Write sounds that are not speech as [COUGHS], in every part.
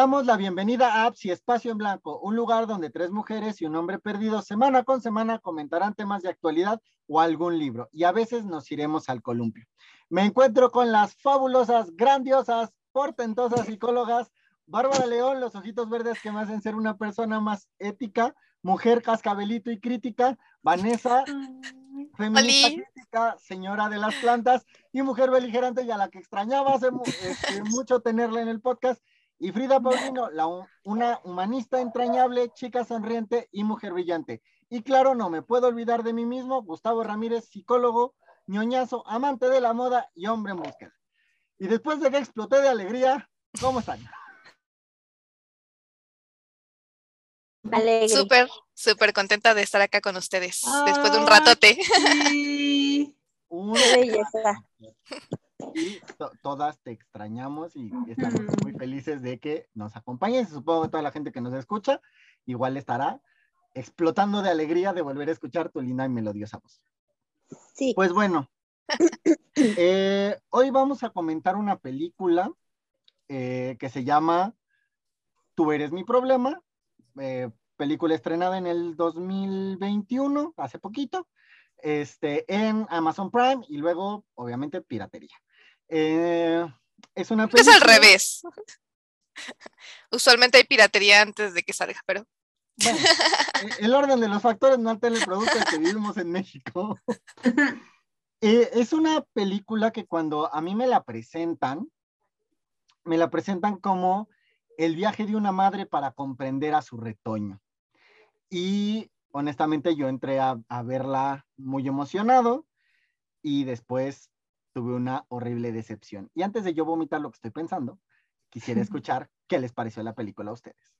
damos la bienvenida a Apps y Espacio en Blanco, un lugar donde tres mujeres y un hombre perdido semana con semana comentarán temas de actualidad o algún libro, y a veces nos iremos al columpio. Me encuentro con las fabulosas, grandiosas, portentosas psicólogas, Bárbara León, los ojitos verdes que me hacen ser una persona más ética, mujer cascabelito y crítica, Vanessa, feminista crítica, señora de las plantas, y mujer beligerante y a la que extrañaba hace este, [LAUGHS] mucho tenerla en el podcast, y Frida Paulino, una humanista entrañable, chica sonriente y mujer brillante. Y claro, no me puedo olvidar de mí mismo, Gustavo Ramírez, psicólogo, ñoñazo, amante de la moda y hombre en búsqueda. Y después de que exploté de alegría, ¿cómo están? Alegre. Súper, súper contenta de estar acá con ustedes después de un ratote. Sí. [LAUGHS] Una belleza [LAUGHS] y todas te extrañamos y estamos muy felices de que nos acompañes. Supongo que toda la gente que nos escucha igual estará explotando de alegría de volver a escuchar tu linda y melodiosa voz. Sí. Pues bueno, [COUGHS] eh, hoy vamos a comentar una película eh, que se llama Tú eres mi problema, eh, película estrenada en el 2021, hace poquito, este, en Amazon Prime y luego, obviamente, piratería. Eh, es una Es al revés. [LAUGHS] Usualmente hay piratería antes de que salga, pero. Bueno, [LAUGHS] e-, el orden de los factores no altera el producto que vivimos en México. [LAUGHS] Eh, es una película que cuando a mí me la presentan, me la presentan como el viaje de una madre para comprender a su retoño. Y honestamente yo entré a verla muy emocionado y después tuve una horrible decepción. Y antes de yo vomitar lo que estoy pensando, quisiera [LAUGHS] escuchar qué les pareció la película a ustedes.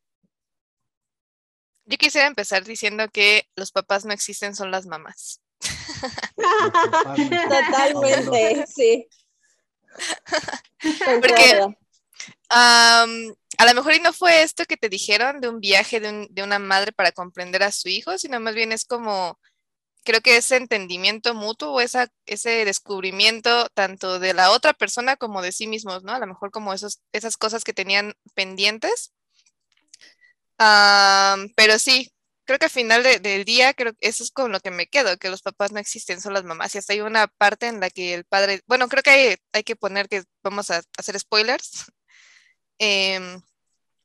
Yo quisiera empezar diciendo que los papás no existen, son las mamás. [LAUGHS] Totalmente, sí. Porque a lo mejor y no fue esto que te dijeron de un viaje de, de, una madre para comprender a su hijo, sino más bien es como creo que ese entendimiento mutuo, esa, ese descubrimiento tanto de la otra persona como de sí mismos, ¿no? A lo mejor como esos, esas cosas que tenían pendientes. pero sí, creo que al final del día, creo que eso es con lo que me quedo, que los papás no existen, son las mamás. Y hasta hay una parte en la que el padre, bueno, creo que hay, hay que poner que vamos a hacer spoilers, [LAUGHS] em,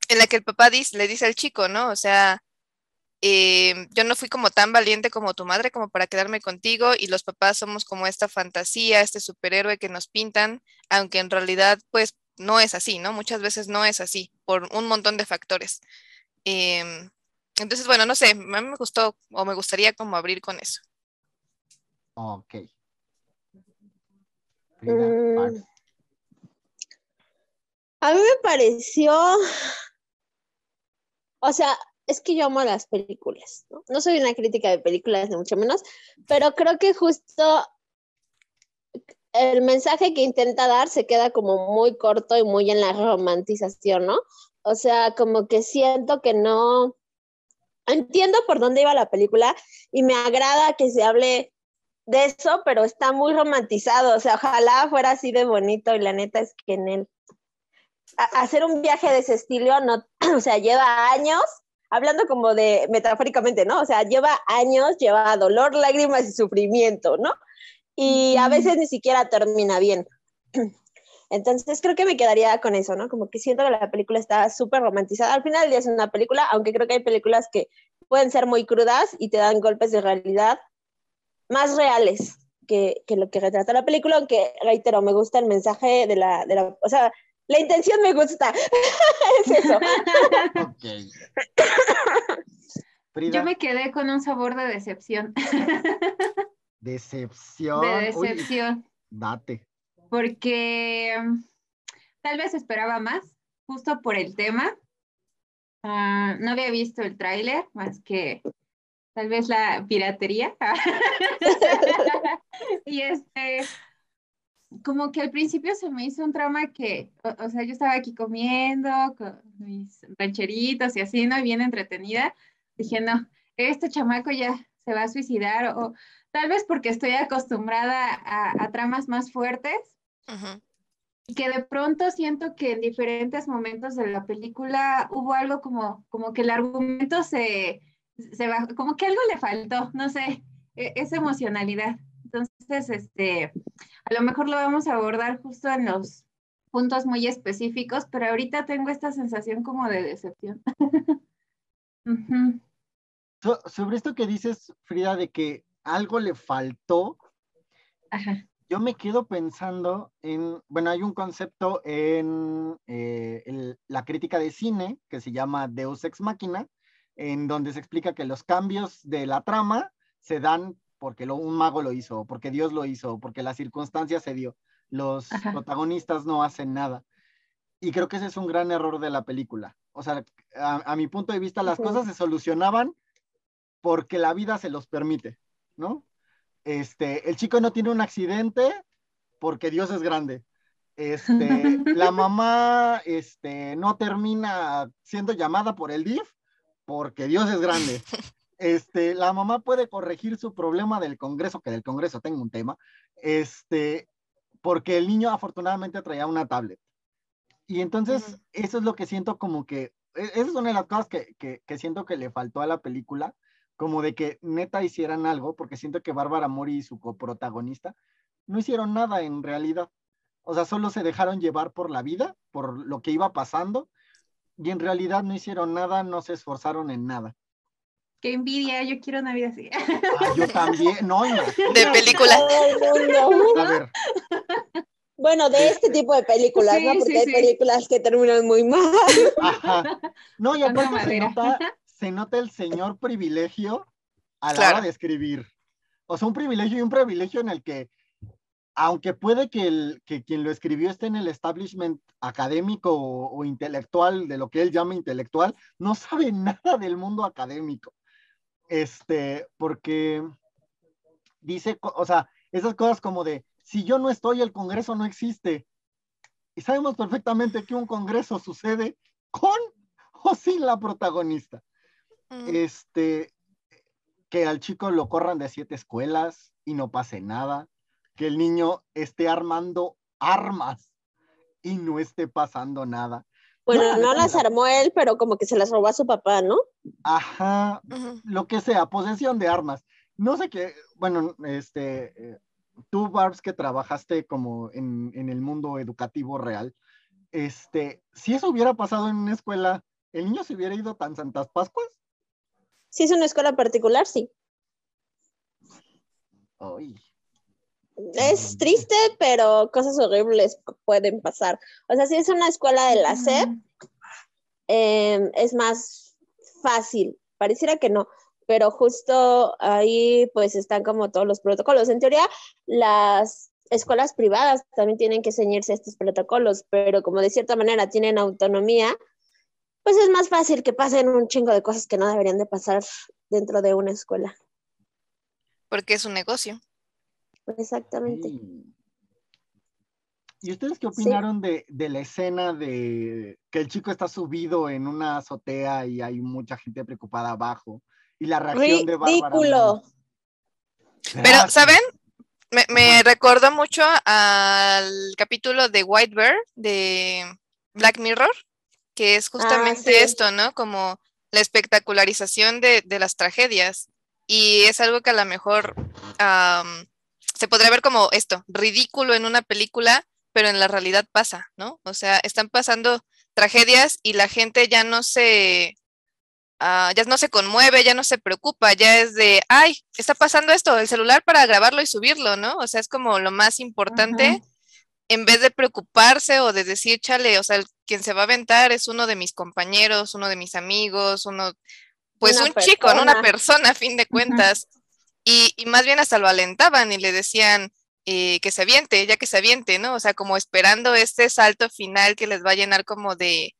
en la que el papá dice, le dice al chico, ¿no? O sea, eh, yo no fui como tan valiente como tu madre como para quedarme contigo y los papás somos como esta fantasía, este superhéroe que nos pintan, aunque en realidad pues no es así, ¿no? Muchas veces no es así por un montón de factores. Em, entonces, bueno, no sé, a mí me gustó o me gustaría como abrir con eso. Ok. Mm. a mí me pareció, o sea, es que yo amo las películas, ¿no? No soy una crítica de películas, ni mucho menos, pero creo que justo el mensaje que intenta dar se queda como muy corto y muy en la romantización, ¿no? O sea, como que siento que no... Entiendo por dónde iba la película y me agrada que se hable de eso, pero está muy romantizado, o sea, ojalá fuera así de bonito y la neta es que en él hacer un viaje de ese estilo no, [CLEARS THROAT] o sea, lleva años hablando como de metafóricamente, ¿no? O sea, lleva años, lleva dolor, lágrimas y sufrimiento, ¿no? Y a veces ni siquiera termina bien. [CLEARS THROAT] Entonces creo que me quedaría con eso, ¿no? Como que siento que la película está súper romantizada. Al final día es una película, aunque creo que hay películas que pueden ser muy crudas y te dan golpes de realidad más reales que, que lo que retrata la película, aunque reitero, me gusta el mensaje de la, de la, o sea, la intención me gusta. [LAUGHS] es eso. Yo me quedé con un sabor de decepción. decepción. De decepción. date. Porque mm, tal vez esperaba más, justo por el tema. Ah, no había visto el tráiler, más que tal vez la piratería. [LAUGHS] y este, como que al principio se me hizo un trama que, o, sea, yo estaba aquí comiendo con mis rancheritos y así, ¿no? bien entretenida. Dije, no, este chamaco ya se va a suicidar o tal vez porque estoy acostumbrada a, tramas más fuertes. que de pronto siento que en diferentes momentos de la película hubo algo como, como que el argumento se, se bajó, como que algo le faltó, no sé, e, esa emocionalidad. Entonces, este, a lo mejor lo vamos a abordar justo en los puntos muy específicos, pero ahorita tengo esta sensación como de decepción. [LAUGHS] sobre esto que dices, Frida, de que algo le faltó, yo me quedo pensando en, bueno, hay un concepto en eh, la crítica de cine que se llama Deus Ex Machina, en donde se explica que los cambios de la trama se dan porque un mago lo hizo, porque Dios lo hizo, porque la circunstancia se dio. Los protagonistas no hacen nada. Y creo que ese es un gran error de la película. O sea, a, mi punto de vista, las cosas se solucionaban porque la vida se los permite, ¿no? Este, el chico no tiene un accidente porque Dios es grande. Este, [LAUGHS] la mamá este, no termina siendo llamada por el DIF porque Dios es grande. [LAUGHS] Este, la mamá puede corregir su problema del Congreso, que del Congreso tengo un tema, este, porque el niño afortunadamente traía una tablet. Y entonces, eso es lo que siento como que, e, esa es una de las cosas que, que, que, siento que le faltó a la película, como de que neta hicieran algo, porque siento que Bárbara Mori y su coprotagonista no hicieron nada en realidad. O sea, solo se dejaron llevar por la vida, por lo que iba pasando, y en realidad no hicieron nada, no se esforzaron en nada. Qué envidia, yo quiero una vida así. Ah, yo [LAUGHS] también, no, De película. A ver. Bueno, de este tipo de películas, ¿no? Porque hay películas que terminan muy mal. Ajá. No, y aparte se nota, [LAUGHS] se nota, el señor privilegio a la hora de escribir. O sea, un privilegio y un privilegio en el que aunque puede que, el, que quien lo escribió esté en el establishment académico o, intelectual, de lo que él llama intelectual, no sabe [LAUGHS] nada del mundo académico. Este, porque dice, o sea, esas cosas como de, si yo no estoy, el Congreso no existe. Y sabemos perfectamente que un Congreso sucede con o sin la protagonista. Mm. Este, que al chico lo corran de siete escuelas y no pase nada que el niño esté armando armas y no esté pasando nada. Bueno, no, las armó él, pero como que se las robó a su papá, ¿no? Ajá, lo que sea, posesión de armas. No sé qué, bueno, este, eh, tú, Barbs, que trabajaste como en, en, el mundo educativo real, este, si eso hubiera pasado en una escuela, ¿el niño se hubiera ido tan Santas Pascuas? Si es una escuela particular, sí. Ay, es triste, pero cosas horribles pueden pasar. O sea, si es una escuela de la SEP, em, es más fácil. Pareciera que no, pero justo ahí pues están como todos los protocolos. En teoría, las escuelas privadas también tienen que ceñirse a estos protocolos, pero como de cierta manera tienen autonomía, pues es más fácil que pasen un chingo de cosas que no deberían de pasar dentro de una escuela. Porque es un negocio. Exactamente. ¿Y ustedes qué opinaron de, la escena de que el chico está subido en una azotea y hay mucha gente preocupada abajo? Y la reacción de Bárbara. Ridículo. Pero, ¿saben? Me, recordó mucho al capítulo de White Bear de Black Mirror, que es justamente ah, esto, ¿no? Como la espectacularización de, las tragedias. Y es algo que a lo mejor se podría ver como esto, ridículo en una película, pero en la realidad pasa, ¿no? O sea, están pasando tragedias y la gente ya no se, ah, ya no se conmueve, ya no se preocupa, ya es de, ay, está pasando esto, el celular para grabarlo y subirlo, ¿no? O sea, es como lo más importante. En vez de preocuparse o de decir, chale, o sea, quien se va a aventar es uno de mis compañeros, uno de mis amigos, uno, pues un chico, ¿no? Una persona, a fin de cuentas. Y, más bien hasta lo alentaban y le decían eh, que se aviente, ya que se aviente, ¿no? O sea, como esperando este salto final que les va a llenar como de,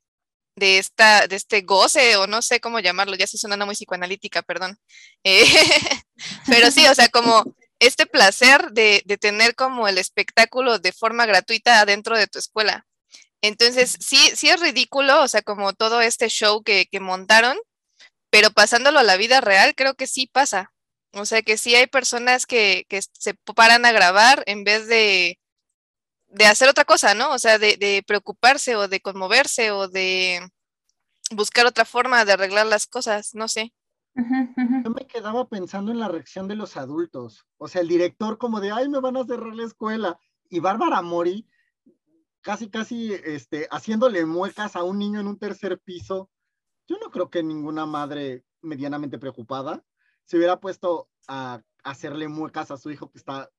de, esta, de este goce, o no sé cómo llamarlo, ya se suena muy psicoanalítica, perdón. Eh, [LAUGHS] pero sí, o sea, como este placer de, de, tener como el espectáculo de forma gratuita dentro de tu escuela. Entonces, sí, sí es ridículo, o sea, como todo este show que, que montaron, pero pasándolo a la vida real, creo que sí pasa. O sea que sí hay personas que, se paran a grabar en vez de, de hacer otra cosa, ¿no? O sea, de, de preocuparse o de conmoverse o de buscar otra forma de arreglar las cosas, no sé. Yo me quedaba pensando en la reacción de los adultos. O sea, el director como de, ay, me van a cerrar la escuela. Y Bárbara Mori casi, casi, este, haciéndole muecas a un niño en un tercer piso. Yo no creo que ninguna madre medianamente preocupada se hubiera puesto a hacerle muecas a su hijo que está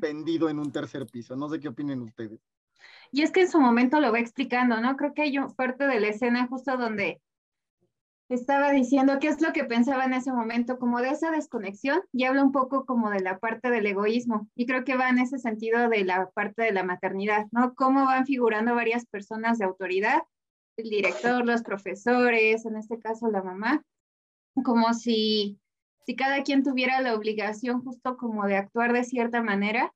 pendido en un tercer piso. No sé qué opinen ustedes. Y es que en su momento lo va explicando, ¿no? Creo que hay parte de la escena justo donde estaba diciendo qué es lo que pensaba en ese momento, como de esa desconexión, y habla un poco como de la parte del egoísmo, y creo que va en ese sentido de la parte de la maternidad, ¿no? Cómo van figurando varias personas de autoridad, el director, los profesores, en este caso la mamá, como si, si cada quien tuviera la obligación justo como de actuar de cierta manera,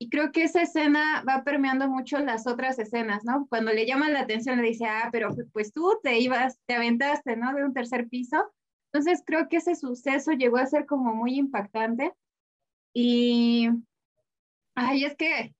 y creo que esa escena va permeando mucho las otras escenas, ¿no? Cuando le llama la atención, le dice, ah, pero pues tú te ibas, te aventaste, ¿no? De un tercer piso. Entonces creo que ese suceso llegó a ser como muy impactante. Y, ay, es que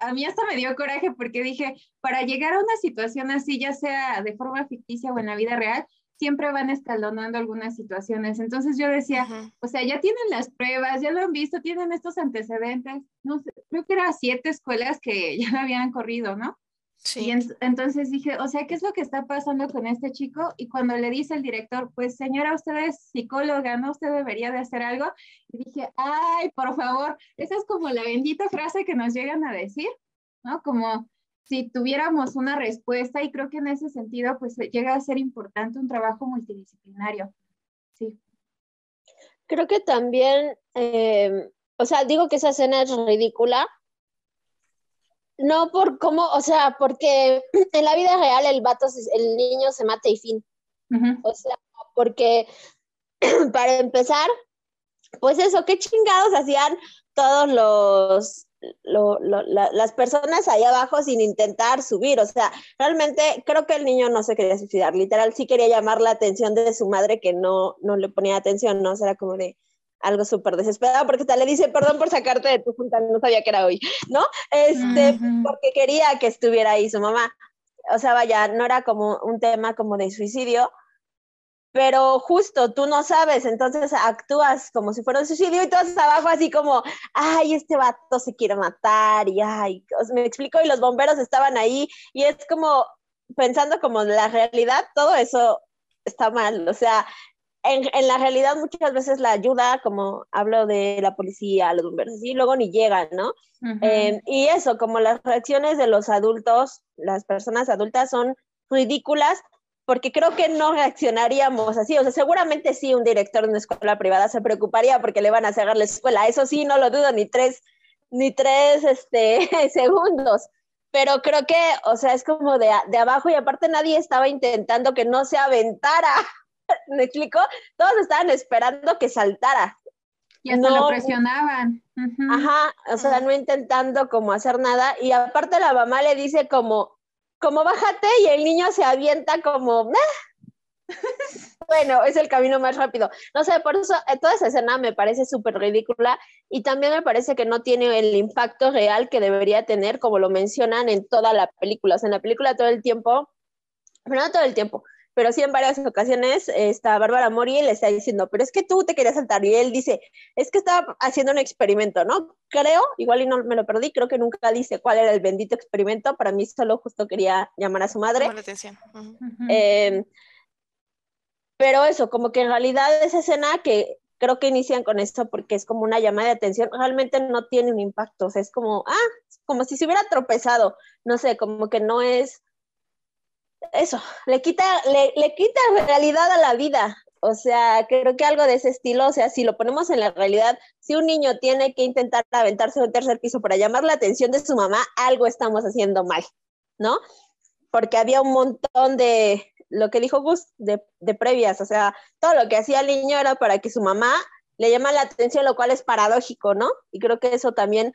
a mí hasta me dio coraje porque dije, para llegar a una situación así, ya sea de forma ficticia o en la vida real, siempre van escalonando algunas situaciones. Entonces yo decía, o sea, ya tienen las pruebas, ya lo han visto, tienen estos antecedentes. No sé, creo que eran siete escuelas que [LAUGHS] ya lo habían corrido, ¿no? Sí. Y entonces dije, o sea, ¿qué es lo que está pasando con este chico? Y cuando le dice el director, pues señora, usted es psicóloga, ¿no? Usted debería de hacer algo. Y dije, ay, por favor, esa es como la bendita frase que nos llegan a decir, ¿no? Como, si tuviéramos una respuesta y creo que en ese sentido pues llega a ser importante un trabajo multidisciplinario. Sí. Creo que también, eh, o sea, digo que esa escena es ridícula, no por cómo, o sea, porque [CLEARS THROAT] en la vida real el vato, el niño se mata y fin. O sea, porque [CLEARS THROAT] para empezar, pues eso, qué chingados hacían todos los lo, lo, las personas ahí abajo sin intentar subir. O sea, realmente creo que el niño no se quería suicidar, literal sí quería llamar la atención de su madre que no, no le ponía atención, ¿no? O sea, era como de algo súper desesperado porque tal le dice, perdón por sacarte de tu junta, no sabía que era hoy, [LAUGHS] ¿no? Este, porque quería que estuviera ahí su mamá. O sea, vaya, no era como un tema como de suicidio, pero justo tú no sabes, entonces actúas como si fuera un suicidio y todos abajo así como, ay, este vato se quiere matar y ay, me explico y los bomberos estaban ahí y es como pensando como la realidad, todo eso está mal, o sea, en, en, la realidad muchas veces la ayuda, como hablo de la policía, los bomberos, y luego ni llegan, ¿no? Eh, y eso, como las reacciones de los adultos, las personas adultas son ridículas porque creo que no reaccionaríamos así. O sea, seguramente sí un director de una escuela privada se preocuparía porque le van a cerrar la escuela. Eso sí, no lo dudo ni tres, ni tres este, [LAUGHS] segundos. Pero creo que, o sea, es como de, de abajo y aparte nadie estaba intentando que no se aventara. [LAUGHS] ¿Me explico? Todos estaban esperando que saltara. Y hasta lo presionaban. Ajá, o sea, no intentando como hacer nada. Y aparte la mamá le dice como, como bájate y el niño se avienta como, bueno, es el camino más rápido. No sé, por eso eh, toda esa escena me parece súper ridícula y también me parece que no tiene el impacto real que debería tener, como lo mencionan en toda la película. O sea, en la película todo el tiempo, pero no todo el tiempo, pero sí en varias ocasiones está Bárbara Mori y le está diciendo, pero es que tú te querías saltar. Y él dice, es que estaba haciendo un experimento, ¿no? Creo, igual y no me lo perdí, creo que nunca dice cuál era el bendito experimento. Para mí solo justo quería llamar a su madre. atención. Em, pero eso, como que en realidad esa escena que creo que inician con esto porque es como una llamada de atención, realmente no tiene un impacto. O sea, es como, ah, como si se hubiera tropezado. No sé, como que no es eso, le quita, le, le quita realidad a la vida. O sea, creo que algo de ese estilo, o sea, si lo ponemos en la realidad, si un niño tiene que intentar aventarse a un tercer piso para llamar la atención de su mamá, algo estamos haciendo mal, ¿no? Porque había un montón de, lo que dijo Gus, de, de previas, o sea, todo lo que hacía el niño era para que su mamá le llama la atención, lo cual es paradójico, ¿no? Y creo que eso también,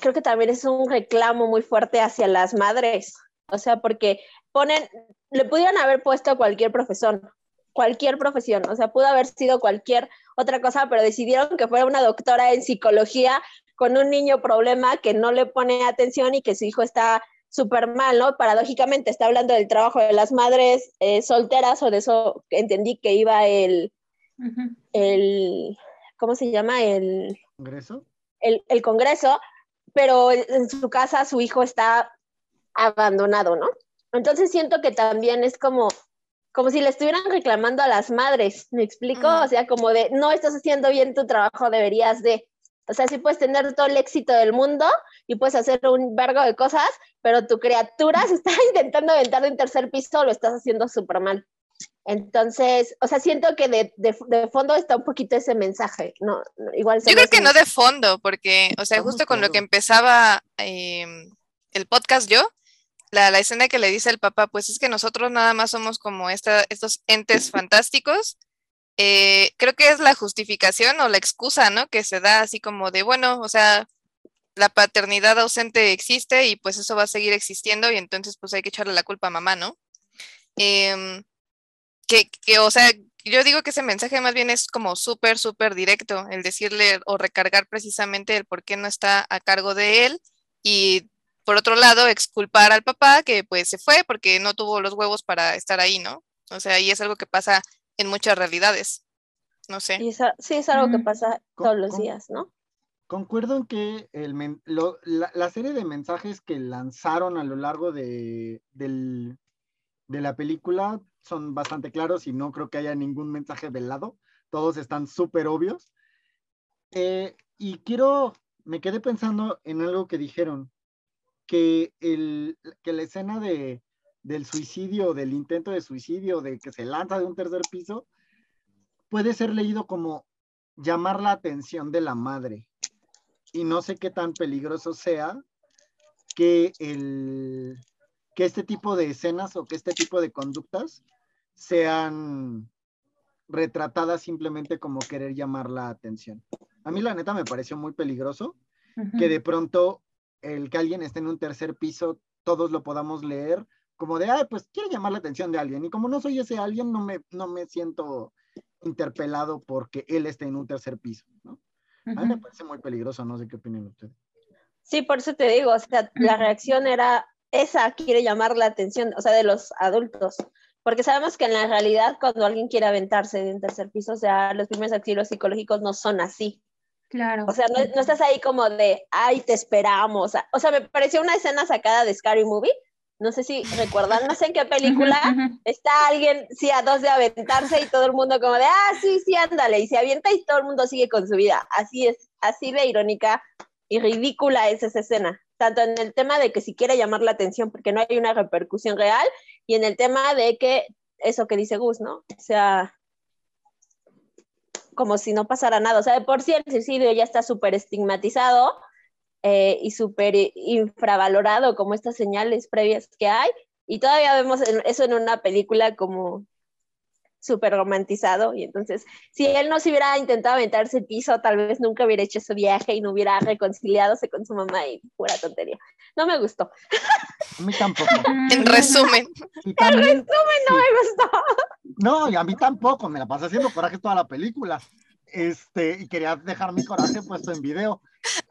creo que también es un reclamo muy fuerte hacia las madres, o sea, porque ponen, le pudieron haber puesto a cualquier profesión, cualquier profesión, o sea, pudo haber sido cualquier otra cosa, pero decidieron que fuera una doctora en psicología con un niño problema que no le pone atención y que su hijo está súper mal, ¿no? Paradójicamente está hablando del trabajo de las madres eh, solteras o de eso entendí que iba el, el ¿cómo se llama? El ¿Congreso? El, el congreso, pero en su casa su hijo está abandonado, ¿no? Entonces siento que también es como, como si le estuvieran reclamando a las madres, ¿me explico? O sea, como de, no estás haciendo bien tu trabajo, deberías de, o sea, sí puedes tener todo el éxito del mundo y puedes hacer un vergo de cosas, pero tu criatura se está [LAUGHS] intentando aventar de un tercer piso, lo estás haciendo súper mal. Entonces, o sea, siento que de, de, fondo está un poquito ese mensaje, ¿no? Igual Yo creo que no de fondo, porque, o sea, justo con lo que empezaba em, el podcast yo, la, escena que le dice el papá, pues es que nosotros nada más somos como estos entes fantásticos. Eh, creo que es la justificación o la excusa, ¿no? Que se da así como de, bueno, o sea, la paternidad ausente existe y pues eso va a seguir existiendo y entonces pues hay que echarle la culpa a mamá, ¿no? Em, que, que, o sea, yo digo que ese mensaje más bien es como súper, súper directo, el decirle o recargar precisamente el por qué no está a cargo de él y por otro lado, exculpar al papá que pues se fue porque no tuvo los huevos para estar ahí, ¿no? O sea, y es algo que pasa en muchas realidades. No sé. sí, es algo que pasa todos los días, ¿no? Concuerdo en que el la, serie de mensajes que lanzaron a lo largo de, de la película son bastante claros y no creo que haya ningún mensaje velado. Todos están súper obvios. Eh, y quiero, me quedé pensando en algo que dijeron que, el, que la escena de, del suicidio, del intento de suicidio, de que se lanza de un tercer piso, puede ser leído como llamar la atención de la madre. Y no sé qué tan peligroso sea que, el, que este tipo de escenas o que este tipo de conductas sean retratadas simplemente como querer llamar la atención. A mí la neta me pareció muy peligroso que de pronto el que alguien esté en un tercer piso, todos lo podamos leer como de, ay, pues quiere llamar la atención de alguien. Y como no soy ese alguien, no me, no me siento interpelado porque él esté en un tercer piso, ¿no? A mí me parece muy peligroso, no sé qué opinan ustedes. Sí, por eso te digo, o sea, la reacción era esa, quiere llamar la atención, o sea, de los adultos. Porque sabemos que en la realidad, cuando alguien quiere aventarse de un tercer piso, o sea, los primeros auxilios psicológicos no son así. Claro. O sea, no, no, estás ahí como de, ay, te esperamos. O sea, me pareció una escena sacada de Scary Movie. No sé si recuerdan, no sé en qué película está alguien, sí, a dos de aventarse y todo el mundo como de, ah, sí, sí, ándale, y se avienta y todo el mundo sigue con su vida. Así es, así de irónica y ridícula es esa escena. Tanto en el tema de que si quiere llamar la atención porque no hay una repercusión real, y en el tema de que, eso que dice Gus, ¿no? O sea, como si no pasara nada. O sea, de por sí el suicidio ya está súper estigmatizado eh, y súper infravalorado como estas señales previas que hay. Y todavía vemos eso en una película como súper romantizado. Y entonces, si él no se hubiera intentado aventarse el piso, tal vez nunca hubiera hecho ese viaje y no hubiera reconciliadose con su mamá y pura tontería. No me gustó. A mí tampoco. [LAUGHS] en resumen. en resumen no me gustó. No, y a mí tampoco. Me la pasé haciendo coraje toda la película. Este, y quería dejar mi coraje puesto en video. [LAUGHS]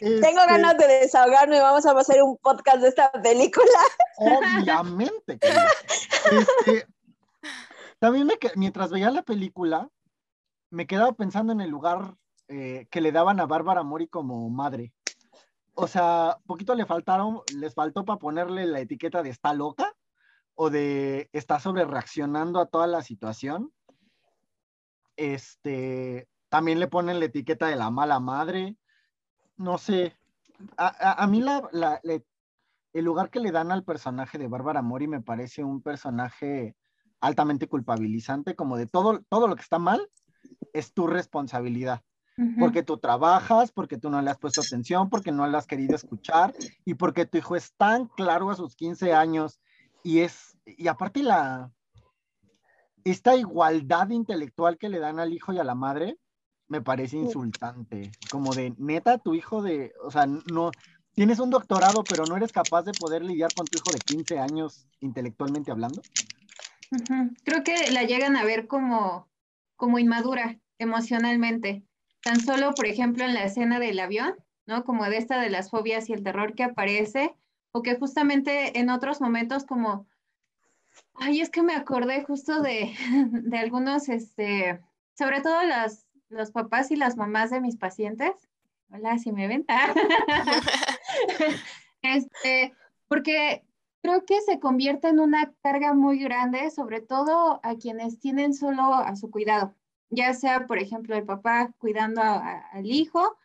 Tengo este, ganas de desahogarme, vamos a hacer un podcast de esta película. Obviamente. [LAUGHS] Este, también me, mientras veía la película, me quedaba pensando en el lugar eh, que le daban a Bárbara Mori como madre. O sea, poquito le faltaron, les faltó para ponerle la etiqueta de está loca o de está sobre reaccionando a toda la situación. Este, también le ponen la etiqueta de la mala madre. No sé. A, mí la, el lugar que le dan al personaje de Bárbara Mori me parece un personaje altamente culpabilizante, como de todo, todo lo que está mal es tu responsabilidad. Porque tú trabajas, porque tú no le has puesto atención, porque no le has querido escuchar y porque tu hijo es tan claro a sus 15 años y es, y aparte la, esta igualdad intelectual que le dan al hijo y a la madre, me parece insultante. Como de, neta, tu hijo de, o sea, no, tienes un doctorado, pero no eres capaz de poder lidiar con tu hijo de 15 años intelectualmente hablando. Creo que la llegan a ver como, como inmadura emocionalmente. tan solo, por ejemplo, en la escena del avión, ¿no? Como de esta de las fobias y el terror que aparece, o que justamente en otros momentos como, ay, es que me acordé justo de, [LAUGHS] de algunos, este, sobre todo las, los papás y las mamás de mis pacientes. Hola, si me ven. [LAUGHS] [LAUGHS] este, porque creo que se convierte en una carga muy grande, sobre todo a quienes tienen solo a su cuidado, ya sea, por ejemplo, el papá cuidando al hijo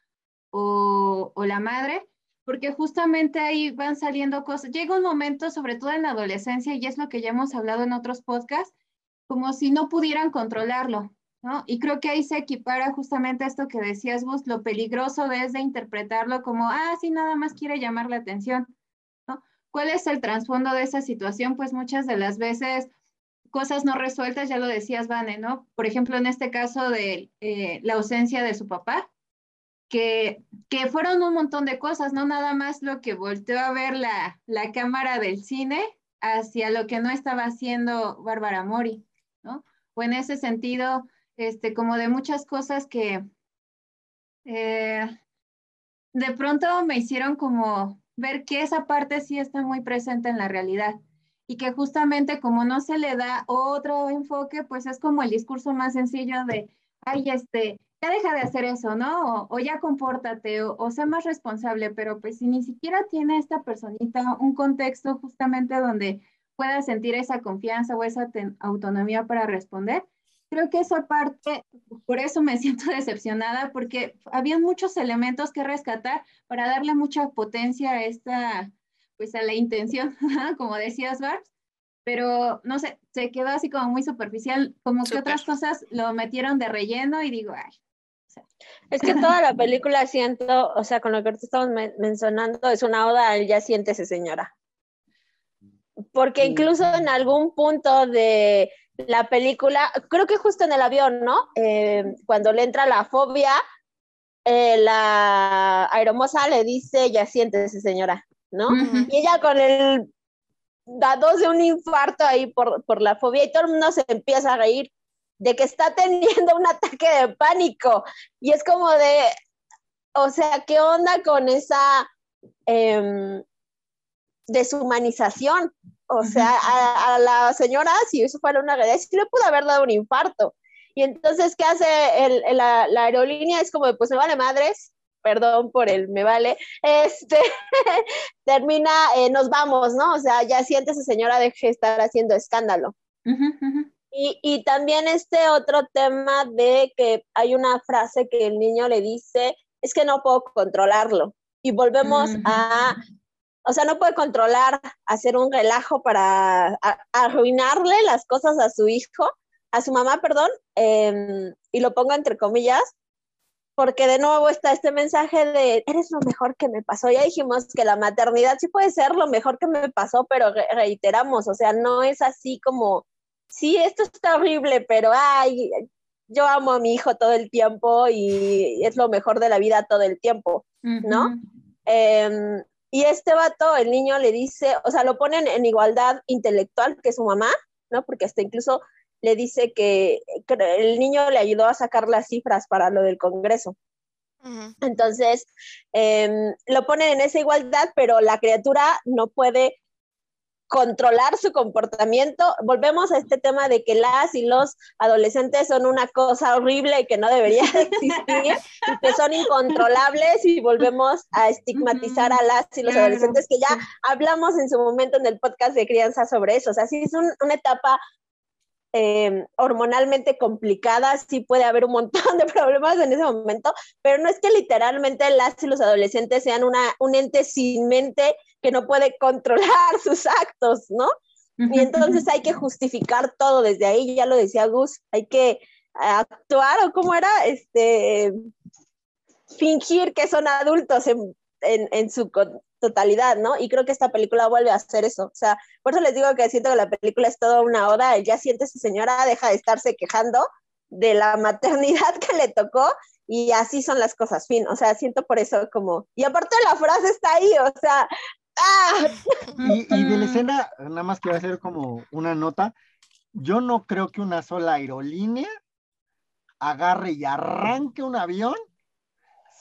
o, o, la madre, porque justamente ahí van saliendo cosas. Llega un momento, sobre todo en la adolescencia, y es lo que ya hemos hablado en otros podcasts, como si no pudieran controlarlo, ¿no? Y creo que ahí se equipara justamente esto que decías vos, lo peligroso es de interpretarlo como, ah, sí, nada más quiere llamar la atención ¿Cuál es el trasfondo de esa situación? Pues muchas de las veces cosas no resueltas, ya lo decías, Vane, ¿no? Por ejemplo, en este caso de eh, la ausencia de su papá, que, que, fueron un montón de cosas, no nada más lo que volteó a ver la, la cámara del cine hacia lo que no estaba haciendo Bárbara Mori, ¿no? O en ese sentido, este, como de muchas cosas que eh, de pronto me hicieron como ver que esa parte sí está muy presente en la realidad y que justamente como no se le da otro enfoque, pues es como el discurso más sencillo de, ay, este, ya deja de hacer eso, ¿no? O, ya compórtate o, o, sea más responsable, pero pues si ni siquiera tiene esta personita un contexto justamente donde pueda sentir esa confianza o esa autonomía para responder, creo que esa parte, por eso me [LAUGHS] siento decepcionada, porque había muchos elementos que rescatar para darle mucha potencia a esta, pues a la intención, [LAUGHS] como decías, Barbs, pero no sé, se quedó así como muy superficial, como que otras cosas lo metieron de relleno y digo, ay. Es que toda la película siento, o sea, con lo que ahorita estamos mencionando, es una oda al ya siéntese señora. Porque incluso en algún punto de, la película, creo que justo en el avión, ¿no? Eh, cuando le entra la fobia, eh, la aeromoza le dice, ya siéntese señora, ¿no? Y ella con el dados de un infarto ahí por, por la fobia y todo el mundo se empieza a reír de que está teniendo un ataque de pánico. Y es como de, o sea, ¿qué onda con esa eh, deshumanización? O sea, a, la señora, si eso fuera una realidad, sí le pudo haber dado un infarto. Y entonces, ¿qué hace el, la, aerolínea? Es como, pues me vale madres, perdón por el me vale, este, [LAUGHS] termina, eh, nos vamos, ¿no? O sea, ya siéntese señora, deje de estar haciendo escándalo. Y, y, también este otro tema de que hay una frase que el niño le dice, es que no puedo controlarlo. Y volvemos a o sea, no puede controlar, hacer un relajo para arruinarle las cosas a su hijo, a su mamá, perdón, em, y lo pongo entre comillas, porque de nuevo está este mensaje de, eres lo mejor que me pasó. Ya dijimos que la maternidad sí puede ser lo mejor que me pasó, pero reiteramos, o sea, no es así como, sí, esto está horrible, pero, ay, yo amo a mi hijo todo el tiempo y es lo mejor de la vida todo el tiempo, ¿no? Y este vato, el niño le dice, o sea, lo ponen en igualdad intelectual que su mamá, ¿no? Porque hasta incluso le dice que, el niño le ayudó a sacar las cifras para lo del Congreso. Entonces, em, lo ponen en esa igualdad, pero la criatura no puede controlar su comportamiento. Volvemos a este tema de que las y los adolescentes son una cosa horrible y que no debería existir y que son incontrolables y volvemos a estigmatizar a las y los adolescentes que ya hablamos en su momento en el podcast de crianza sobre eso. O sea, sí es una etapa em, hormonalmente complicada, sí puede haber un montón de problemas en ese momento, pero no es que literalmente las y los adolescentes sean una, un ente sin mente que no puede controlar [LAUGHS] sus actos, ¿no? Y entonces hay que justificar todo desde ahí, ya lo decía Gus, hay que actuar o cómo era, este, fingir que son adultos en, en, su totalidad, ¿no? Y creo que esta película vuelve a hacer eso. O sea, por eso les digo que siento que la película es toda una oda, ya siente su señora, deja de estarse quejando de la [LAUGHS] maternidad que le tocó y así son las cosas, fin. O sea, siento por eso como, y aparte la frase está ahí, o sea, y, de la escena, nada más quiero hacer como una nota. Yo no creo que una sola aerolínea agarre y arranque un avión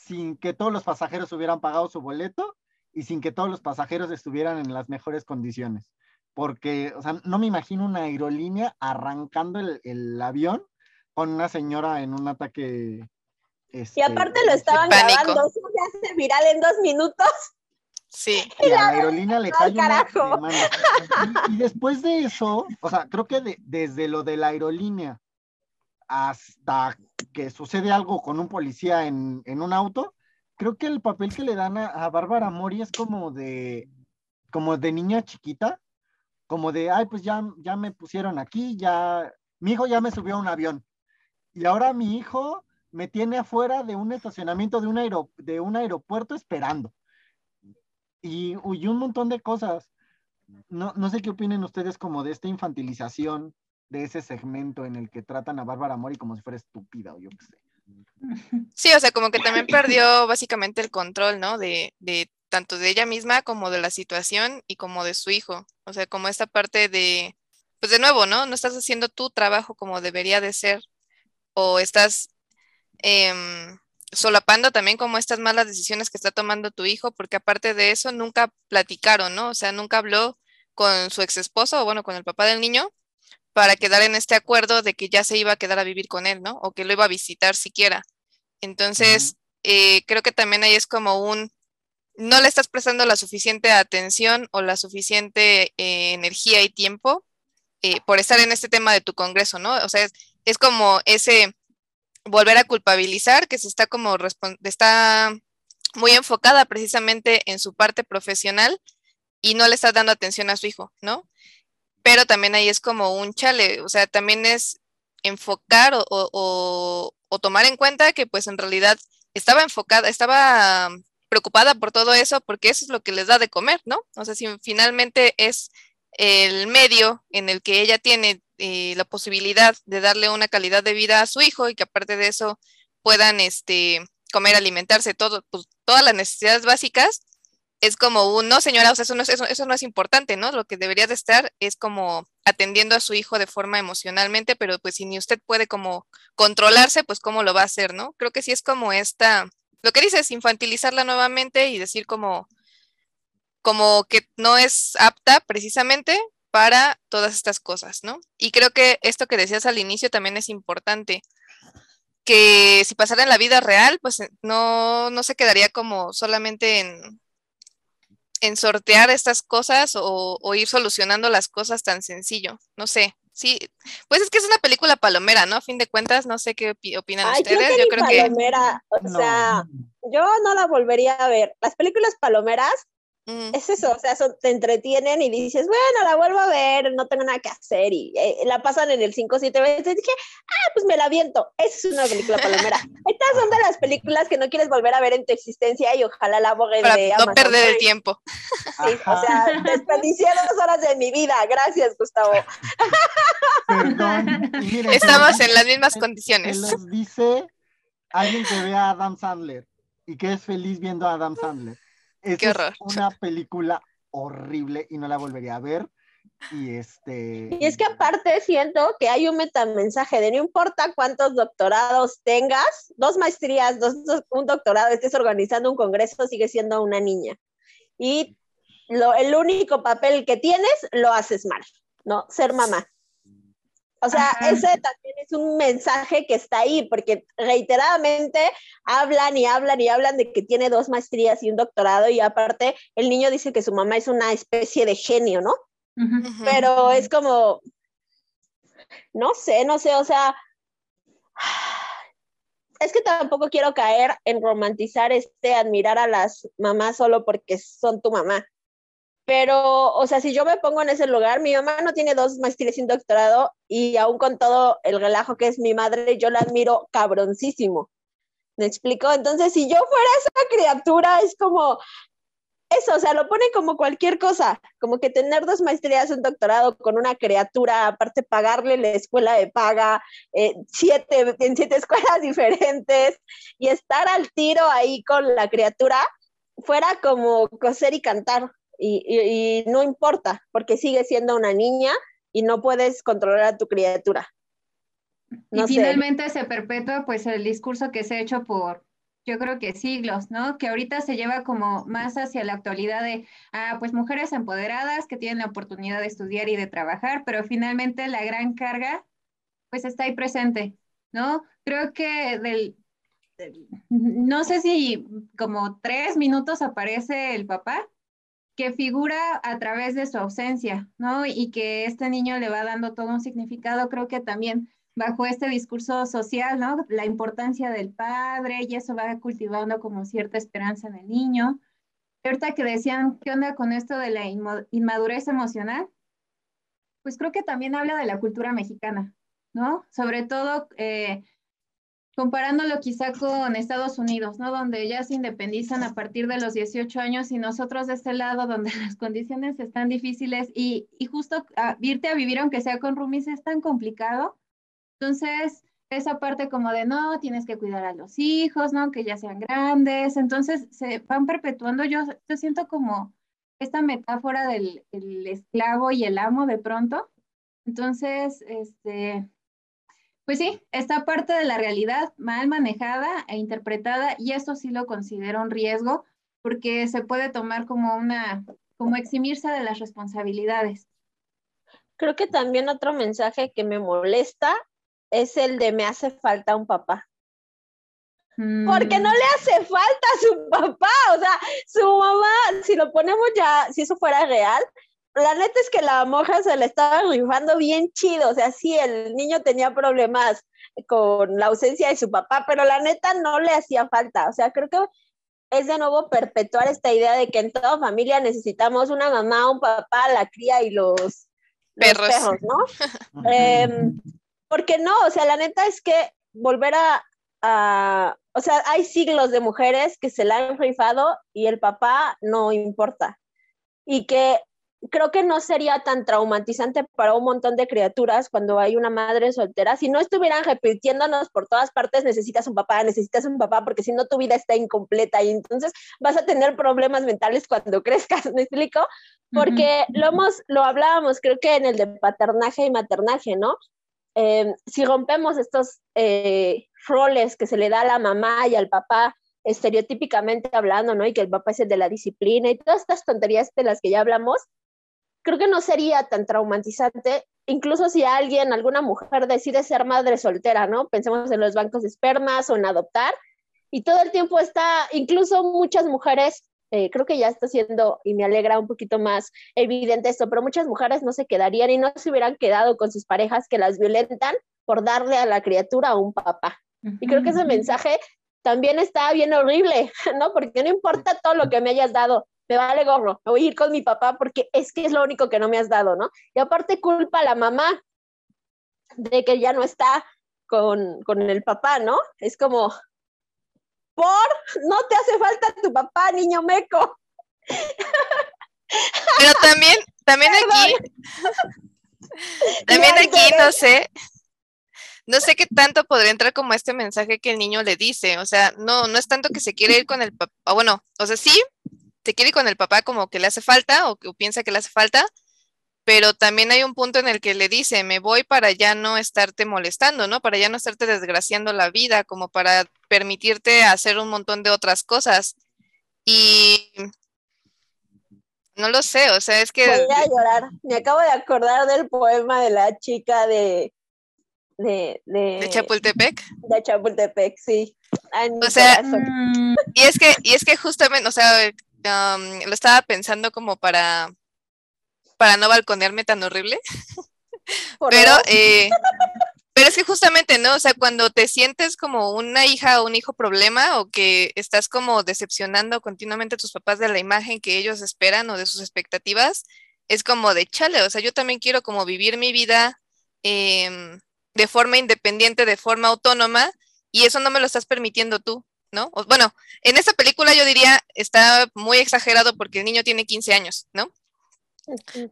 sin que todos los pasajeros hubieran pagado su boleto y sin que todos los pasajeros estuvieran en las mejores condiciones. Porque, o sea, no me imagino una aerolínea arrancando el, avión con una señora en un ataque. y aparte lo estaban grabando, se hace viral en dos minutos. Sí. Y a la aerolínea le cae una y, y, después de eso, o sea, creo que desde lo de la aerolínea hasta que sucede algo con un policía en, un auto, creo que el papel que le dan a, Bárbara Mori es como de, como de niña chiquita, como de, ay, pues ya, ya me pusieron aquí, ya, mi hijo ya me subió a un avión. Y ahora mi hijo me tiene afuera de un estacionamiento de un, de un aeropuerto esperando. Y, y, un montón de cosas. No, no sé qué opinen ustedes como de esta infantilización de ese segmento en el que tratan a Bárbara Mori como si fuera estúpida o yo qué sé. [LAUGHS] Sí, o sea, como que también perdió básicamente el control, ¿no? De, de tanto de ella misma como de la situación y como de su hijo. O sea, como esta parte de, pues de nuevo, ¿no? No estás haciendo tu trabajo como debería de ser o estás em, solapando también como estas malas decisiones que está tomando tu hijo, porque aparte de eso nunca platicaron, ¿no? O sea, nunca habló con su ex esposo o bueno, con el papá del niño para quedar en este acuerdo de que ya se iba a quedar a vivir con él, ¿no? O que lo iba a visitar siquiera. Entonces, eh, creo que también ahí es como un, no le estás prestando la suficiente atención o la suficiente eh, energía y tiempo eh, por estar en este tema de tu congreso, ¿no? O sea, es, como ese volver a culpabilizar que se está como, está muy enfocada precisamente en su parte profesional y no le estás dando atención a su hijo, ¿no? pero también ahí es como un chale, o sea, también es enfocar o, tomar en cuenta que pues en realidad estaba enfocada, estaba preocupada por todo eso porque eso es lo que les da de comer, ¿no? O sea, si finalmente es el medio en el que ella tiene eh, la posibilidad de darle una calidad de vida a su hijo y que aparte de eso puedan este, comer, alimentarse, todo, pues, todas las necesidades básicas, es como un, no señora, o sea, eso no, es, eso, no es importante, ¿no? Lo que debería de estar es como atendiendo a su hijo de forma emocionalmente, pero pues si ni usted puede como controlarse, pues cómo lo va a hacer, ¿no? Creo que sí es como esta, lo que dice es infantilizarla nuevamente y decir como, como que no es apta precisamente para todas estas cosas, ¿no? Y creo que esto que decías al inicio también es importante que si pasara en la vida real, pues no, no se quedaría como solamente en, en sortear estas cosas o, ir solucionando las cosas tan sencillo. No sé. Sí, pues es que es una película palomera, ¿no? A fin de cuentas, no sé qué opinan ustedes. yo creo palomera, o sea, yo no la volvería a ver. Las películas palomeras es eso, o sea, te entretienen y dices, bueno, la vuelvo a ver, no tengo nada que hacer y eh, la pasan en el 5 7 veces. Y dije, ah, pues me la viento. Esa es una película palomera. [LAUGHS] Estas son de las películas que no quieres volver a ver en tu existencia y ojalá la borren de no perder el tiempo. Sí, o sea, [LAUGHS] desperdicié dos horas de mi vida. Gracias, Gustavo. Perdón. [LAUGHS] Estamos en las mismas condiciones. Les dice alguien que ve a Adam Sandler y que es feliz viendo a Adam Sandler. Es una película horrible y no la volvería a ver. Y este. Y es que aparte siento que hay un metamensaje de no importa cuántos doctorados tengas, dos maestrías, dos, un doctorado, estés organizando un congreso, sigue siendo una niña. Y lo, el único papel que tienes lo haces mal, ¿no? Ser mamá. O sea, ese también es un mensaje que está ahí, porque reiteradamente hablan y hablan y hablan de que tiene dos maestrías y un doctorado, y aparte el niño dice que su mamá es una especie de genio, ¿no? Pero es como, no sé, no sé, o sea, es que tampoco quiero caer en romantizar este, admirar a las mamás solo porque son tu mamá. Pero, o sea, si yo me pongo en ese lugar, mi mamá no tiene dos maestrías y un doctorado y aún con todo el relajo que es mi madre, yo la admiro cabroncísimo. ¿Me explico? Entonces, si yo fuera esa criatura, es como, eso, o sea, lo pone como cualquier cosa, como que tener dos maestrías, un doctorado con una criatura, aparte pagarle la escuela de paga, eh, siete, en siete [LAUGHS] escuelas diferentes, y estar al tiro ahí con la criatura, fuera como coser y cantar y, no importa, porque sigue siendo una niña y no puedes controlar a tu criatura. y finalmente se perpetúa pues el discurso que se ha hecho por yo creo que siglos, ¿no? Que ahorita se lleva como más hacia la actualidad de, ah, pues mujeres empoderadas que tienen la oportunidad de estudiar y de trabajar, pero finalmente la gran carga, pues está ahí presente, ¿no? Creo que del, no sé si como tres minutos aparece el papá, que figura a través de su ausencia, ¿no? Y que este niño le va dando todo un significado, creo que también bajo este discurso social, ¿no? La importancia del padre y eso va cultivando como cierta esperanza en el niño. Ahorita que decían, ¿qué onda con esto de la inmadurez emocional? Pues creo que también habla de la cultura mexicana, ¿no? Sobre todo eh, comparándolo quizá con Estados Unidos, ¿no? Donde ya se independizan a partir de los 18 años y nosotros de este lado donde [LAUGHS] las condiciones están difíciles y, y justo a, irte a vivir aunque sea con roomies es tan complicado. Entonces, esa parte como de no, tienes que cuidar a los hijos, ¿no? Que ya sean grandes. Entonces, se van perpetuando. Yo, yo siento como esta metáfora del el esclavo y el amo de pronto. Entonces, este, pues sí, esta parte de la realidad mal manejada e interpretada, y eso sí lo considero un riesgo, porque se puede tomar como una, como eximirse de las responsabilidades. Creo que también otro mensaje que me molesta es el de me hace falta un papá. Porque no le hace falta a su [LAUGHS] papá, o sea, su mamá, si lo ponemos ya, si eso fuera real, la neta es que la monja se le estaba rifando bien chido, o sea, sí, el niño tenía problemas con la ausencia de su papá, pero la neta no le hacía falta, o sea, creo que es de nuevo perpetuar esta idea de que en toda familia necesitamos una mamá, un papá, la cría y los, perros. ¿no? [LAUGHS] Em, porque no, o sea, la neta es que volver a, a, o sea, hay siglos de mujeres que se la han rifado y el papá no importa. Y que creo que no sería tan traumatizante para un montón de criaturas cuando hay una madre soltera. Si no estuvieran repitiéndonos por todas partes, necesitas un papá, necesitas un papá, porque si no tu vida está incompleta y entonces vas a tener problemas mentales cuando [LAUGHS] crezcas, ¿me explico? Porque lo, hemos, lo hablábamos, creo que en el de paternaje y maternaje, ¿no? Eh, si rompemos estos eh, roles que se le da a la mamá y al papá, estereotípicamente hablando, ¿no? Y que el papá es el de la disciplina y todas estas tonterías de las que ya hablamos, creo que no sería tan traumatizante, incluso si alguien, alguna mujer decide ser madre soltera, ¿no? Pensemos en los bancos de espermas o en adoptar, y todo el tiempo está, incluso muchas mujeres, eh, creo que ya está siendo, y me alegra un poquito más evidente esto, pero muchas mujeres no se quedarían y no se hubieran quedado con sus parejas que las violentan por darle a la criatura a un papá. Y creo que ese mensaje también está bien horrible, [LAUGHS] ¿no? Porque no importa todo lo que me hayas dado, me vale gorro, me voy a ir con mi papá porque es que es lo único que no me has dado, ¿no? Y aparte culpa a la mamá de que ya no está con, con el papá, ¿no? Es como, por, no te hace falta tu papá, niño meco. Pero también, también aquí, también aquí, no sé, no sé qué tanto podría entrar como este mensaje que el niño le dice, o sea, no, no es tanto que se quiere ir con el papá, bueno, o sea, sí, se quiere ir con el papá como que le hace falta o que piensa que le hace falta, pero también hay un punto en el que le dice, me voy para ya no estarte molestando, ¿no? Para ya no estarte desgraciando la vida, como para permitirte hacer un montón de otras cosas. Y no lo sé, o sea, es que... Voy a llorar. Me acabo de acordar del poema de la chica de... De, de, Chapultepec. De Chapultepec, sí. o sea, mm. y es que, y es que justamente, o sea, lo estaba pensando como para, para no balconearme tan horrible. [LAUGHS] pero, eh, pero es que justamente, ¿no? O sea, cuando te sientes como una hija o un hijo problema o que estás como decepcionando continuamente a tus papás de la imagen que ellos esperan o de sus expectativas, es como de chale, o sea, yo también quiero como vivir mi vida em, de forma independiente, de forma autónoma, y eso no me lo estás permitiendo tú. ¿No? bueno, en esta película yo diría está muy exagerado porque el niño tiene 15 años, ¿no?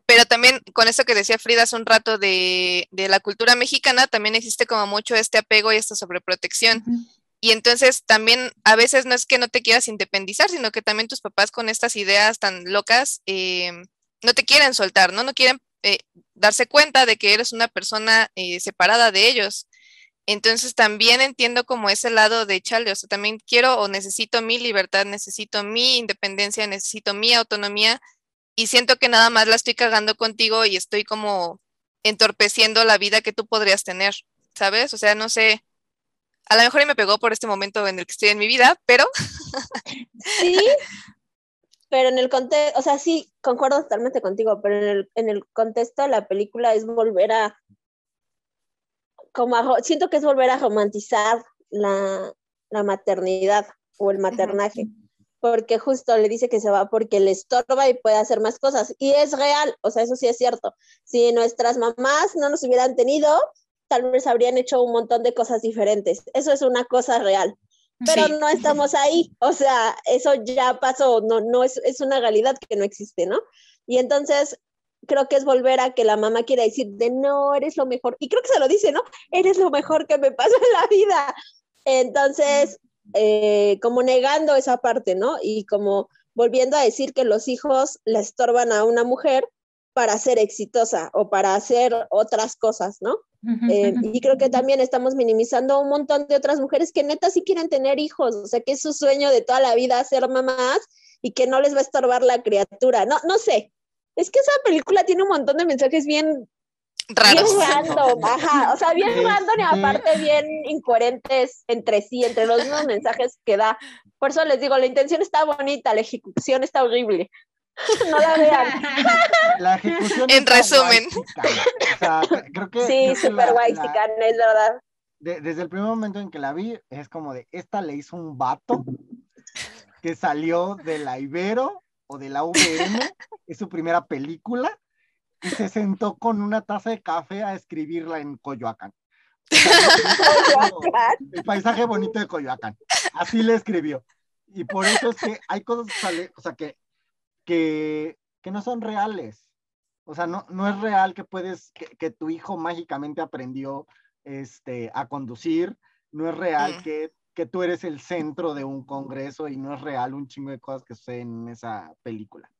Pero también con eso que decía Frida hace un rato de, la cultura mexicana, también existe como mucho este apego y esta sobreprotección. Y entonces también a veces no es que no te quieras independizar, sino que también tus papás con estas ideas tan locas eh, no te quieren soltar, ¿no? No quieren eh, darse cuenta de que eres una persona eh, separada de ellos. Entonces también entiendo como ese lado de chale, o sea, también quiero o necesito mi libertad, necesito mi independencia, necesito mi autonomía y siento que nada más la estoy cagando contigo y estoy como entorpeciendo la vida que tú podrías tener, ¿sabes? O sea, no sé, a lo mejor me pegó por este momento en el que estoy en mi vida, pero... Sí, [LAUGHS] pero en el contexto, o sea, sí, concuerdo totalmente contigo, pero en el, en el contexto de la película es volver a, como siento que es volver a romantizar la, la maternidad o el maternaje, porque justo le dice que se va porque le estorba y puede hacer más cosas, y es real, o sea, eso sí es cierto. Si nuestras mamás no nos hubieran tenido, tal vez habrían hecho un montón de cosas diferentes. Eso es una cosa real. Pero no estamos ahí, o sea, eso ya pasó, no, no es, es una realidad que no existe, ¿no? Y entonces creo que es volver a que la mamá quiera decir de no, eres lo mejor. Y creo que se lo dice, ¿no? Eres lo mejor que me pasó en la vida. Entonces, eh, como negando esa parte, ¿no? Y como volviendo a decir que los hijos la estorban a una mujer para ser exitosa o para hacer otras cosas, ¿no? Eh, y creo que también estamos minimizando un montón de otras mujeres que neta sí quieren tener hijos, o sea, que es su sueño de toda la vida ser mamás y que no les va a estorbar la criatura. No, no sé. Es que esa película tiene un montón de mensajes bien raros. Bien random, [LAUGHS] ajá, o sea, bien random y aparte bien incoherentes entre sí, entre los mismos [LAUGHS] mensajes que da. Por eso les digo, la intención está bonita, la ejecución está horrible. [LAUGHS] no la vean. La ejecución. En resumen. O sea, creo que. Sí, súper guay, es verdad. desde el primer momento en que la vi, es como de, esta le hizo un vato que salió de la Ibero o de la UVM, [LAUGHS] es su primera película, y se sentó con una taza de café a escribirla en Coyoacán. el paisaje bonito de Coyoacán. Así le escribió. Y por eso es que hay cosas, o sea, que que, no son reales. O sea, no, no es real que puedes, que, tu hijo mágicamente aprendió este, a conducir, no es real mm. que, que, tú eres el centro de un congreso y no es real un chingo de cosas que suceden en esa película.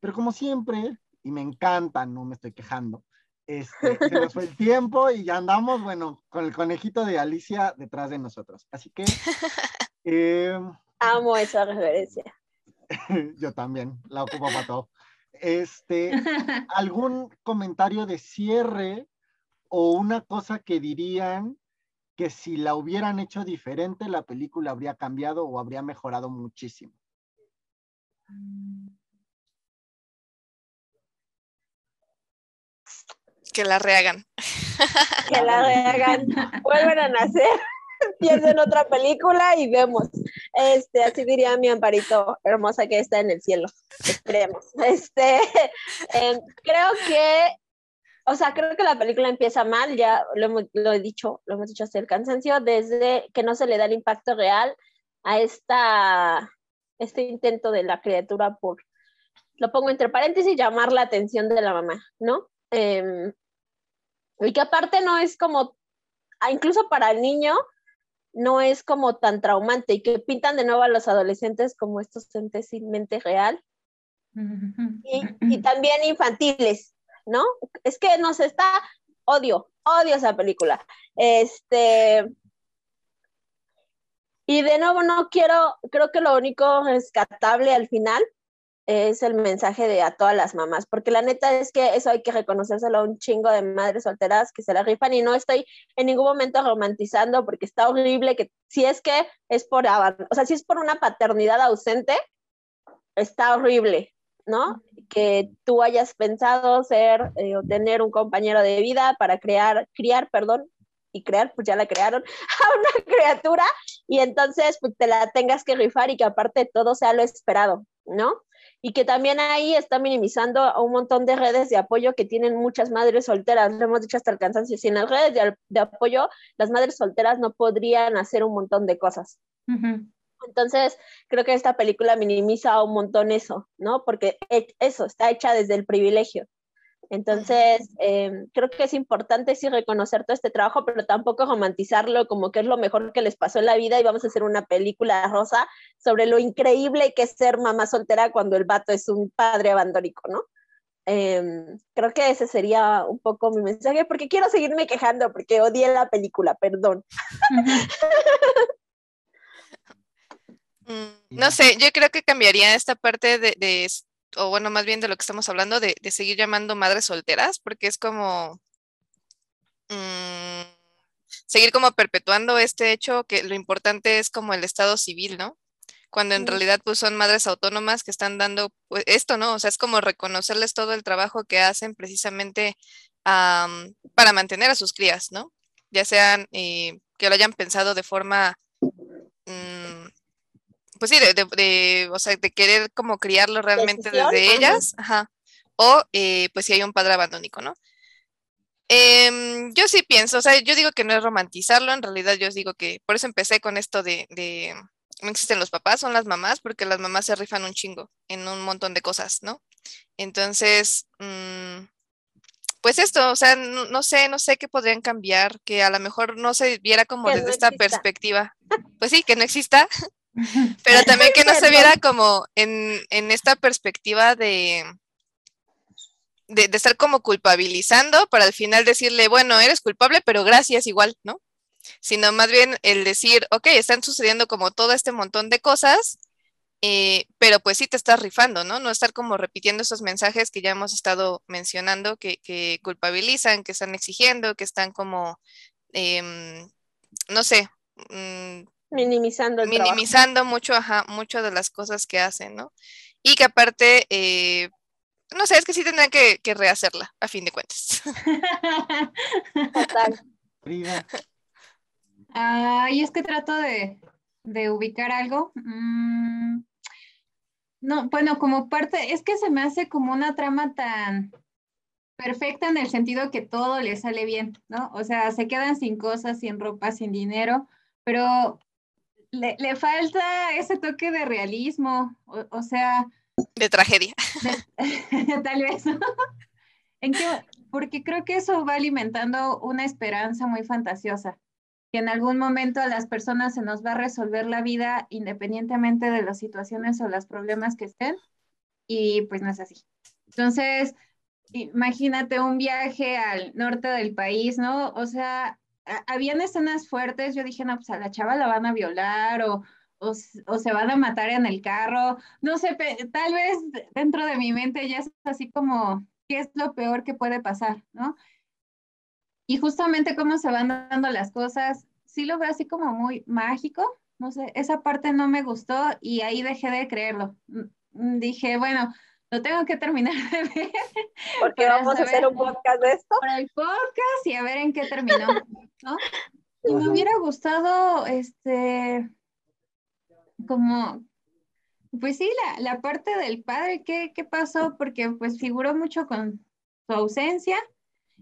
Pero como siempre, y me encanta, no me estoy quejando, este, se nos fue el [LAUGHS] tiempo y ya andamos, bueno, con el conejito de Alicia detrás de nosotros. Así que... [LAUGHS] Em, Amo esa referencia. [LAUGHS] Yo también, la ocupo para todo. Este, ¿algún comentario de cierre o una cosa que dirían que si la hubieran hecho diferente, la película habría cambiado o habría mejorado muchísimo? Que la rehagan. Que la rehagan. [LAUGHS] Vuelven a nacer [LAUGHS] piensen otra película y vemos. Este, así diría mi amparito hermosa que está en el cielo. Esperemos. Este, [LAUGHS] creo que, o sea, creo que la película empieza mal, ya lo, lo he dicho, lo hemos dicho hasta el cansancio, desde que no se le da el impacto real a esta, este intento de la criatura por, lo pongo entre paréntesis, llamar la atención de la mamá, ¿no? Em, y que aparte no es como, ah, incluso para el niño, no es como tan traumante y que pintan de nuevo a los adolescentes como estos entes sin mente real y, también infantiles, ¿no? Es que nos está, odio, odio esa película. Este, y de nuevo no quiero, creo que lo único rescatable al final es el mensaje de a todas las mamás, porque la neta es que eso hay que reconocérselo a un chingo de madres solteras que se la rifan y no estoy en ningún momento romantizando porque está horrible que si es que es por, o sea, si es por una paternidad ausente, está horrible, ¿no? Que tú hayas pensado ser eh, o tener un compañero de vida para crear, criar, perdón, y crear, pues ya la crearon [LAUGHS] a una criatura y entonces pues te la tengas que rifar y que aparte todo sea lo esperado, ¿no? y que también ahí está minimizando a un montón de redes de apoyo que tienen muchas madres solteras. Lo hemos dicho hasta el cansancio, sin las redes de, apoyo, las madres solteras no podrían hacer un montón de cosas. Entonces, creo que esta película minimiza un montón eso, ¿no? Porque eso está hecha desde el privilegio. Entonces, em, creo que es importante sí reconocer todo este trabajo, pero tampoco romantizarlo como que es lo mejor que les pasó en la vida y vamos a hacer una película rosa sobre lo increíble que es ser mamá soltera cuando el vato es un padre abandónico, ¿no? Em, creo que ese sería un poco mi mensaje, porque quiero seguirme quejando, porque odié la película, perdón. [LAUGHS] no sé, yo creo que cambiaría esta parte de, o bueno, más bien de lo que estamos hablando, de, seguir llamando madres solteras, porque es como mm, seguir como perpetuando este hecho que lo importante es como el estado civil, ¿no? Cuando en realidad pues son madres autónomas que están dando pues, esto, ¿no? O sea, es como reconocerles todo el trabajo que hacen precisamente para mantener a sus crías, ¿no? Ya sean eh, que lo hayan pensado de forma mm, pues sí, de, o sea, de querer como criarlo realmente desde ellas, ajá. O eh, pues si hay un padre abandónico, ¿no? Em, yo sí pienso, o sea, yo digo que no es romantizarlo, en realidad yo digo que, por eso empecé con esto de, de, no existen los papás, son las mamás, porque las mamás se rifan un chingo en un montón de cosas, ¿no? Entonces, mm, pues esto, o sea, no, sé, no sé qué podrían cambiar, que a lo mejor no se viera como desde esta perspectiva. Pues sí, que no exista, [LAUGHS] pero también que no se viera como en, esta perspectiva de, de, estar como culpabilizando para al final decirle, bueno, eres culpable, pero gracias igual, ¿no? Sino más bien el decir, ok, están sucediendo como todo este montón de cosas, eh, pero pues sí te estás rifando, ¿no? No estar como repitiendo esos mensajes que ya hemos estado mencionando, que, culpabilizan, que están exigiendo, que están como, em, no sé, mm, minimizando minimizando mucho, ajá, mucho de las cosas que hacen, ¿no? Y que aparte, eh, no sé, es que sí tendrán que, rehacerla, a fin de cuentas. [LAUGHS] Total. Ah, y es que trato de, ubicar algo. Mm, no, bueno, como parte, es que se me hace como una trama tan perfecta en el sentido que todo le sale bien, ¿no? O sea, se quedan sin cosas, sin ropa, sin dinero, pero le, falta ese toque de realismo, o, sea... De tragedia. [LAUGHS] tal vez. ¿En Porque creo que eso va alimentando una esperanza muy fantasiosa, que en algún momento a las personas se nos va a resolver la vida independientemente de las situaciones o los problemas que estén, y pues no es así. Entonces, imagínate un viaje al norte del país, ¿no? O sea, habían escenas fuertes, yo dije, no, pues a la chava la van a violar o, o, se van a matar en el carro, no sé, tal vez dentro de mi mente ya es así como, ¿qué es lo peor que puede pasar, no? Y justamente cómo se van dando las cosas, sí lo veo así como muy mágico, no sé, esa parte no me gustó y ahí dejé de creerlo. Mm, dije, bueno, lo tengo que terminar [LAUGHS] de ver. Porque vamos a hacer un podcast de esto. Para el podcast y a ver en qué terminó, ¿no? [LAUGHS] Y me hubiera gustado, este, como, pues sí, la, la parte del padre, ¿qué, ¿qué, pasó? Porque pues figuró mucho con su ausencia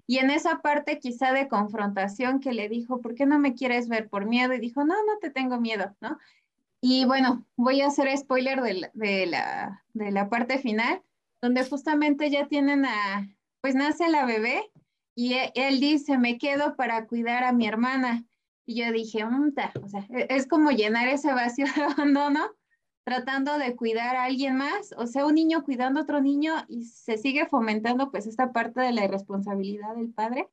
y en esa parte quizá de confrontación que le dijo, ¿por qué no me quieres ver por miedo? Y dijo, no, no te tengo miedo, ¿no? Y bueno, voy a hacer spoiler de la, de la, de la parte final, donde justamente ya tienen a, pues nace la bebé y e, él dice, me quedo para cuidar a mi hermana. Y yo dije, o sea, e, es como llenar ese vacío [LAUGHS] de abandono tratando de cuidar a alguien más, o sea, un niño cuidando a otro niño y se sigue fomentando pues esta parte de la irresponsabilidad del padre.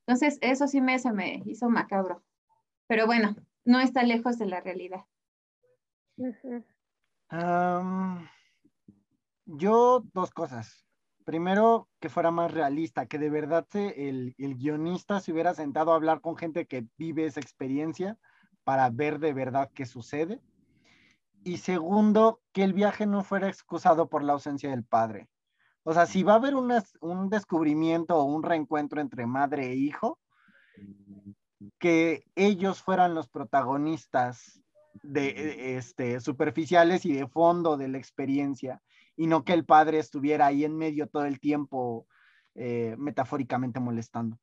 Entonces, eso sí me, se me hizo macabro. Pero bueno, no está lejos de la realidad yo, dos cosas. Primero, que fuera más realista, que de verdad se, el, el, guionista se hubiera sentado a hablar con gente que vive esa experiencia para ver de verdad qué sucede. Y segundo, que el viaje no fuera excusado por la ausencia del padre. O sea, si va a haber un descubrimiento o un reencuentro entre madre e hijo, que ellos fueran los protagonistas de este, superficiales y de fondo de la experiencia, y no que el padre estuviera ahí en medio todo el tiempo, eh, metafóricamente molestando.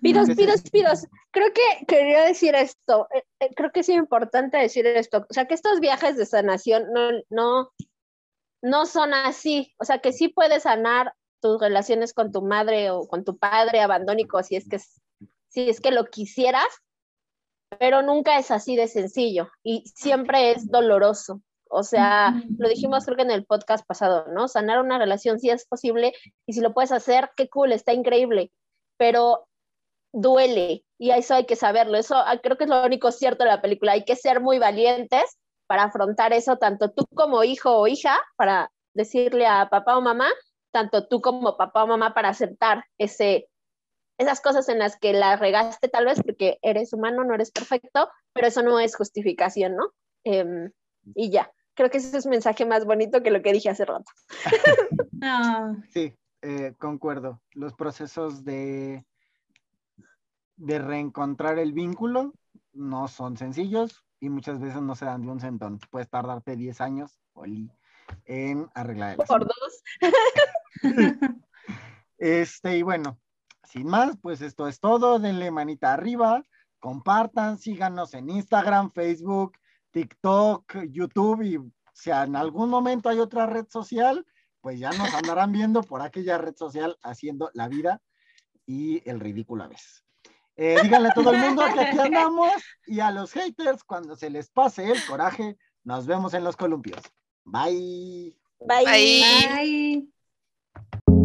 Pidos, pidos, pidos. Creo que quería decir esto. Eh, eh, creo que es importante decir esto. O sea, que estos viajes de sanación no, no, no son así. O sea, que sí puedes sanar tus relaciones con tu madre o con tu padre abandónico si es que, si es que lo quisieras, pero nunca es así de sencillo y siempre es doloroso. O sea, lo dijimos creo que en el podcast pasado, ¿no? Sanar una relación sí es posible y si lo puedes hacer, qué cool, está increíble, pero duele y eso hay que saberlo. Eso ah, creo que es lo único cierto de la película. Hay que ser muy valientes para afrontar eso, tanto tú como hijo o hija, para decirle a papá o mamá, tanto tú como papá o mamá para aceptar ese, esas cosas en las que la regaste tal vez porque eres humano, no eres perfecto, pero eso no es justificación, ¿no? Em, y ya, creo que ese es un mensaje más bonito que lo que dije hace rato. [LAUGHS] Sí, eh, concuerdo. Los procesos de, de reencontrar el vínculo no son sencillos y muchas veces no se dan de un centón. Puedes tardarte 10 años, en arreglar el Por dos. [LAUGHS] este, y bueno, sin más, pues esto es todo. Denle manita arriba, compartan, síganos en Instagram, Facebook, TikTok, YouTube y si en algún momento hay otra red social, pues ya nos [LAUGHS] andarán viendo por aquella red social haciendo la vida y el ridículo a veces. Eh, díganle a todo el mundo que aquí [LAUGHS] andamos y a los haters cuando se les pase el coraje, nos vemos en los columpios. Bye. Bye. Bye. Bye.